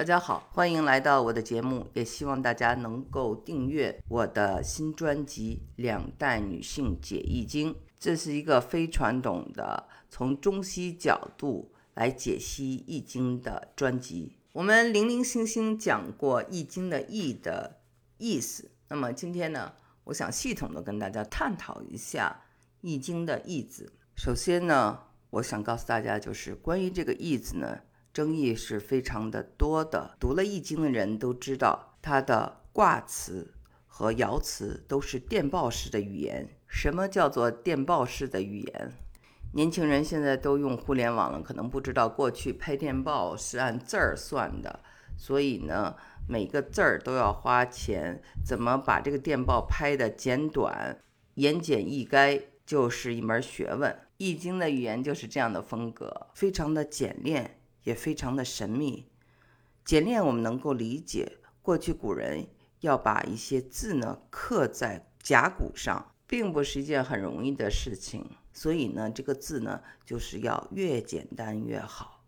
大家好，欢迎来到我的节目，也希望大家能够订阅我的新专辑《两代女性解易经》。这是一个非传统的从中西角度来解析易经的专辑。我们零零星星讲过易经的易的意思，那么今天呢，我想系统的跟大家探讨一下易经的易字。首先呢，我想告诉大家，就是关于这个易字呢。争议是非常的多的。读了《易经》的人都知道，它的卦辞和爻辞都是电报式的语言。什么叫做电报式的语言？年轻人现在都用互联网了，可能不知道过去拍电报是按字儿算的，所以呢，每个字儿都要花钱。怎么把这个电报拍的简短、言简意赅，就是一门学问。《易经》的语言就是这样的风格，非常的简练。也非常的神秘、简练，我们能够理解。过去古人要把一些字呢刻在甲骨上，并不是一件很容易的事情，所以呢，这个字呢就是要越简单越好。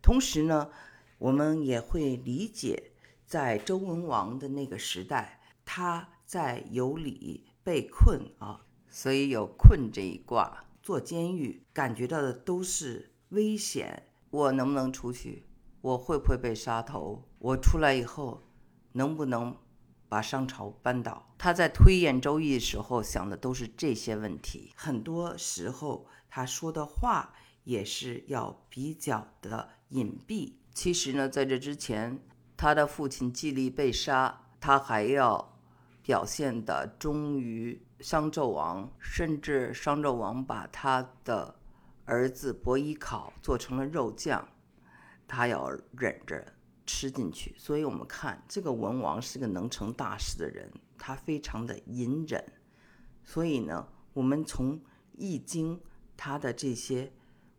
同时呢，我们也会理解，在周文王的那个时代，他在有里被困啊，所以有困这一卦，做监狱，感觉到的都是危险。我能不能出去？我会不会被杀头？我出来以后，能不能把商朝扳倒？他在推演《周易》的时候想的都是这些问题。很多时候他说的话也是要比较的隐蔽。其实呢，在这之前，他的父亲季历被杀，他还要表现的忠于商纣王，甚至商纣王把他的。儿子伯邑考做成了肉酱，他要忍着吃进去。所以，我们看这个文王是个能成大事的人，他非常的隐忍。所以呢，我们从《易经》他的这些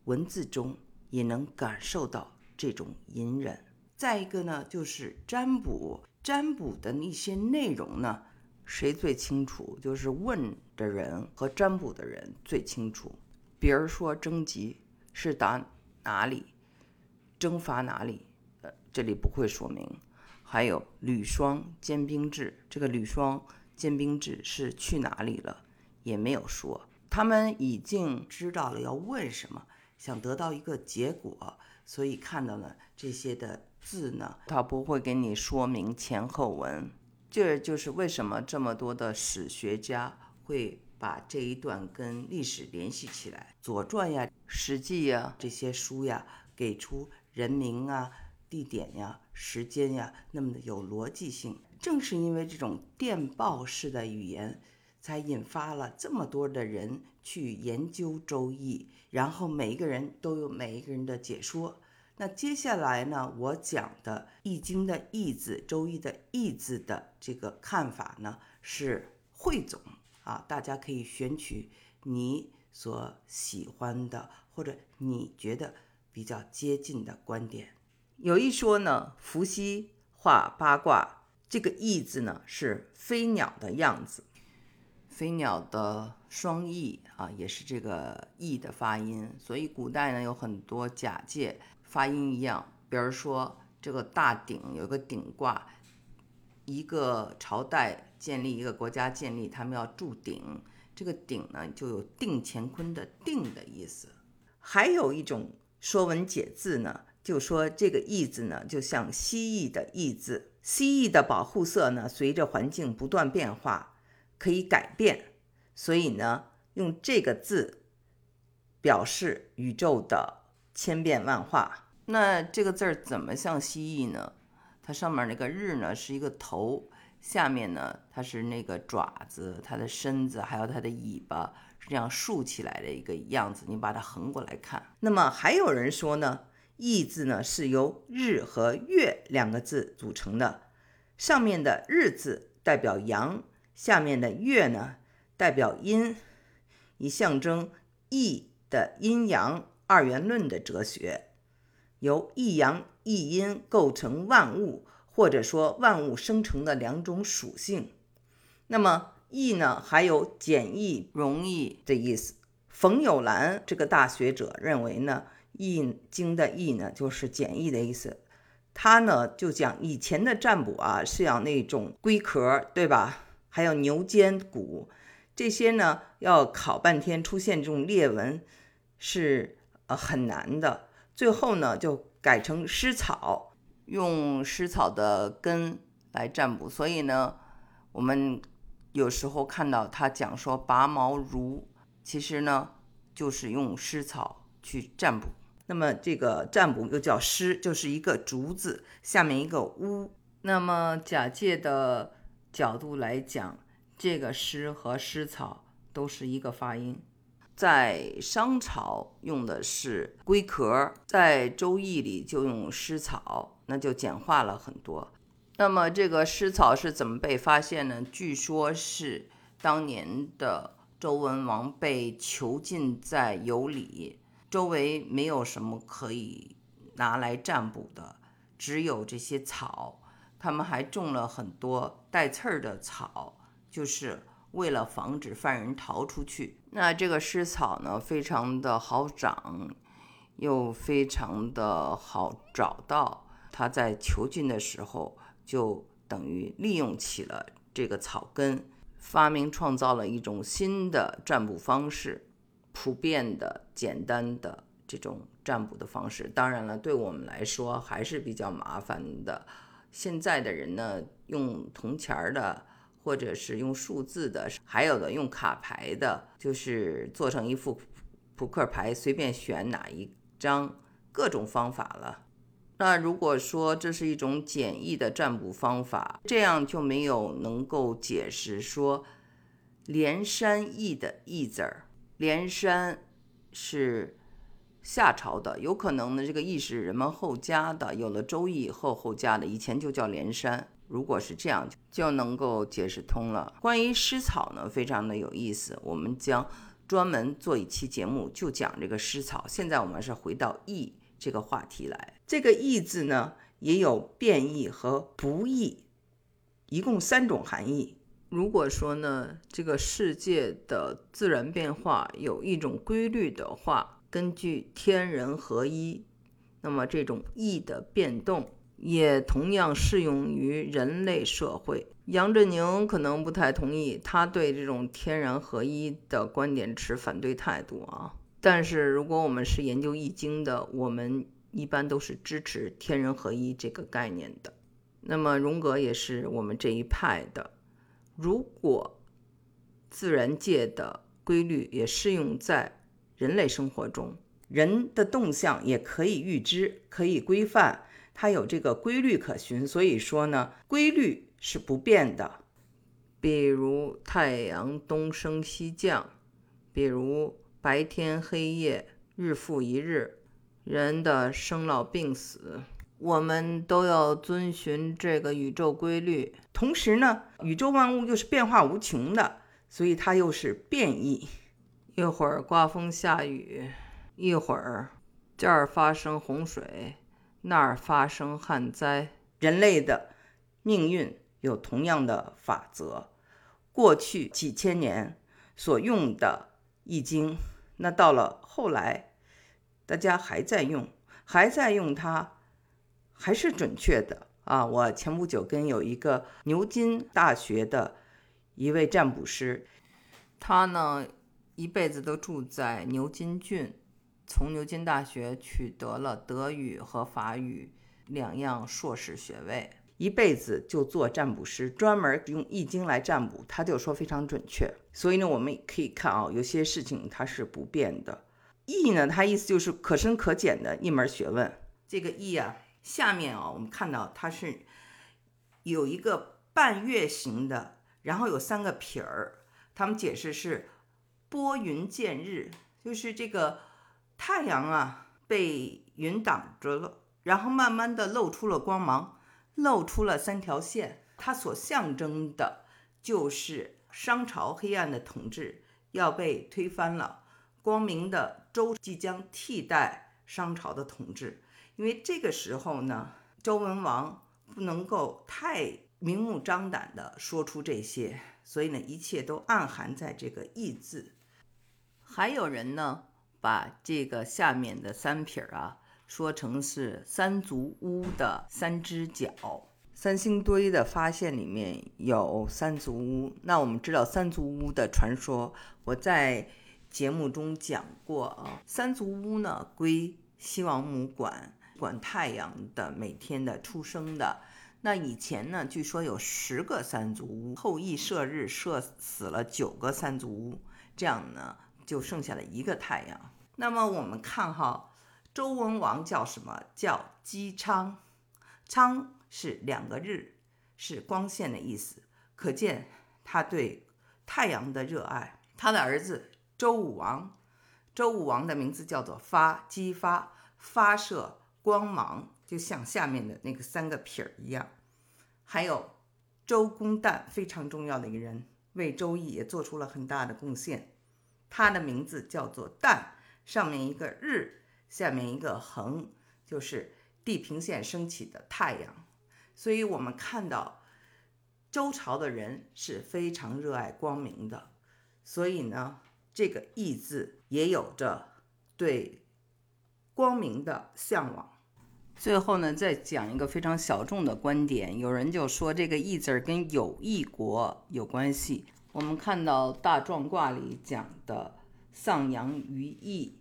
文字中也能感受到这种隐忍。再一个呢，就是占卜，占卜的一些内容呢，谁最清楚？就是问的人和占卜的人最清楚。比如说征集是打哪里，征伐哪里，呃，这里不会说明。还有吕霜兼兵制，这个吕霜兼兵制是去哪里了，也没有说。他们已经知道了要问什么，想得到一个结果，所以看到了这些的字呢，他不会给你说明前后文。这就是为什么这么多的史学家会。把这一段跟历史联系起来，《左传》呀、《史记》呀这些书呀，给出人名啊、地点呀、时间呀，那么的有逻辑性。正是因为这种电报式的语言，才引发了这么多的人去研究《周易》，然后每一个人都有每一个人的解说。那接下来呢，我讲的《易经》的“易”字，《周易》的“易”字的这个看法呢，是汇总。啊，大家可以选取你所喜欢的，或者你觉得比较接近的观点。有一说呢，伏羲画八卦，这个“翼”字呢是飞鸟的样子，飞鸟的双翼啊，也是这个“翼”的发音。所以古代呢有很多假借发音一样，比如说这个大鼎有个鼎卦。一个朝代建立，一个国家建立，他们要铸鼎。这个鼎呢，就有定乾坤的“定”的意思。还有一种说文解字呢，就说这个“翼”字呢，就像蜥蜴的“翼”字。蜥蜴的保护色呢，随着环境不断变化，可以改变。所以呢，用这个字表示宇宙的千变万化。那这个字儿怎么像蜥蜴呢？它上面那个日呢是一个头，下面呢它是那个爪子，它的身子还有它的尾巴是这样竖起来的一个样子。你把它横过来看，那么还有人说呢，易字呢是由日和月两个字组成的，上面的日字代表阳，下面的月呢代表阴，以象征易的阴阳二元论的哲学。由一阳一阴构成万物，或者说万物生成的两种属性。那么易呢，还有简易、容易的意思。冯友兰这个大学者认为呢，《易经》的易呢，就是简易的意思。他呢就讲以前的占卜啊是要那种龟壳，对吧？还有牛肩骨这些呢，要考半天，出现这种裂纹是呃很难的。最后呢就改成湿草，用湿草的根来占卜。所以呢，我们有时候看到他讲说拔毛如，其实呢就是用湿草去占卜。那么这个占卜又叫湿，就是一个竹字下面一个屋。那么假借的角度来讲，这个诗和湿草都是一个发音。在商朝用的是龟壳，在周易里就用湿草，那就简化了很多。那么这个湿草是怎么被发现呢？据说是当年的周文王被囚禁在羑里。周围没有什么可以拿来占卜的，只有这些草。他们还种了很多带刺儿的草，就是为了防止犯人逃出去。那这个湿草呢，非常的好长，又非常的好找到。他在囚禁的时候，就等于利用起了这个草根，发明创造了一种新的占卜方式。普遍的、简单的这种占卜的方式，当然了，对我们来说还是比较麻烦的。现在的人呢，用铜钱儿的，或者是用数字的，还有的用卡牌的，就是做成一副扑克牌，随便选哪一张，各种方法了。那如果说这是一种简易的占卜方法，这样就没有能够解释说“连山易”的“易”字儿。连山是夏朝的，有可能呢。这个易是人们后加的，有了周易以后后加的，以前就叫连山。如果是这样，就能够解释通了。关于湿草呢，非常的有意思，我们将专门做一期节目，就讲这个湿草。现在我们是回到易这个话题来。这个易字呢，也有变异和不易，一共三种含义。如果说呢，这个世界的自然变化有一种规律的话，根据天人合一，那么这种意的变动也同样适用于人类社会。杨振宁可能不太同意，他对这种天人合一的观点持反对态度啊。但是如果我们是研究易经的，我们一般都是支持天人合一这个概念的。那么荣格也是我们这一派的。如果自然界的规律也适用在人类生活中，人的动向也可以预知、可以规范，它有这个规律可循。所以说呢，规律是不变的。比如太阳东升西降，比如白天黑夜、日复一日，人的生老病死。我们都要遵循这个宇宙规律，同时呢，宇宙万物又是变化无穷的，所以它又是变异。一会儿刮风下雨，一会儿这儿发生洪水，那儿发生旱灾。人类的命运有同样的法则。过去几千年所用的易经，那到了后来，大家还在用，还在用它。还是准确的啊！我前不久跟有一个牛津大学的一位占卜师，他呢一辈子都住在牛津郡，从牛津大学取得了德语和法语两样硕士学位，一辈子就做占卜师，专门用易经来占卜，他就说非常准确。所以呢，我们可以看啊，有些事情它是不变的。易呢，它意思就是可深可浅的一门学问。这个易啊。下面啊，我们看到它是有一个半月形的，然后有三个撇儿。他们解释是拨云见日，就是这个太阳啊被云挡着了，然后慢慢的露出了光芒，露出了三条线。它所象征的就是商朝黑暗的统治要被推翻了，光明的周即将替代商朝的统治。因为这个时候呢，周文王不能够太明目张胆地说出这些，所以呢，一切都暗含在这个“义”字。还有人呢，把这个下面的三撇儿啊，说成是三足乌的三只脚。三星堆的发现里面有三足乌，那我们知道三足乌的传说，我在节目中讲过啊。三足乌呢归西王母管，管太阳的每天的出生的。那以前呢，据说有十个三足乌，后羿射日射死了九个三足乌，这样呢就剩下了一个太阳。那么我们看哈，周文王叫什么？叫姬昌，昌。是两个日，是光线的意思，可见他对太阳的热爱。他的儿子周武王，周武王的名字叫做发，激发，发射光芒，就像下面的那个三个撇儿一样。还有周公旦，非常重要的一个人，为周易也做出了很大的贡献。他的名字叫做旦，上面一个日，下面一个横，就是地平线升起的太阳。所以，我们看到周朝的人是非常热爱光明的，所以呢，这个“义”字也有着对光明的向往。最后呢，再讲一个非常小众的观点，有人就说这个“义”字跟有义国有关系。我们看到大壮卦里讲的丧羊于义，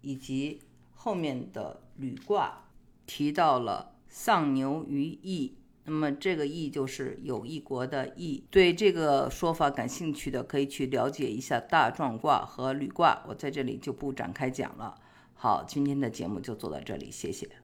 以及后面的履卦提到了。丧牛于义，那么这个义就是有一国的义。对这个说法感兴趣的，可以去了解一下大壮卦和履卦。我在这里就不展开讲了。好，今天的节目就做到这里，谢谢。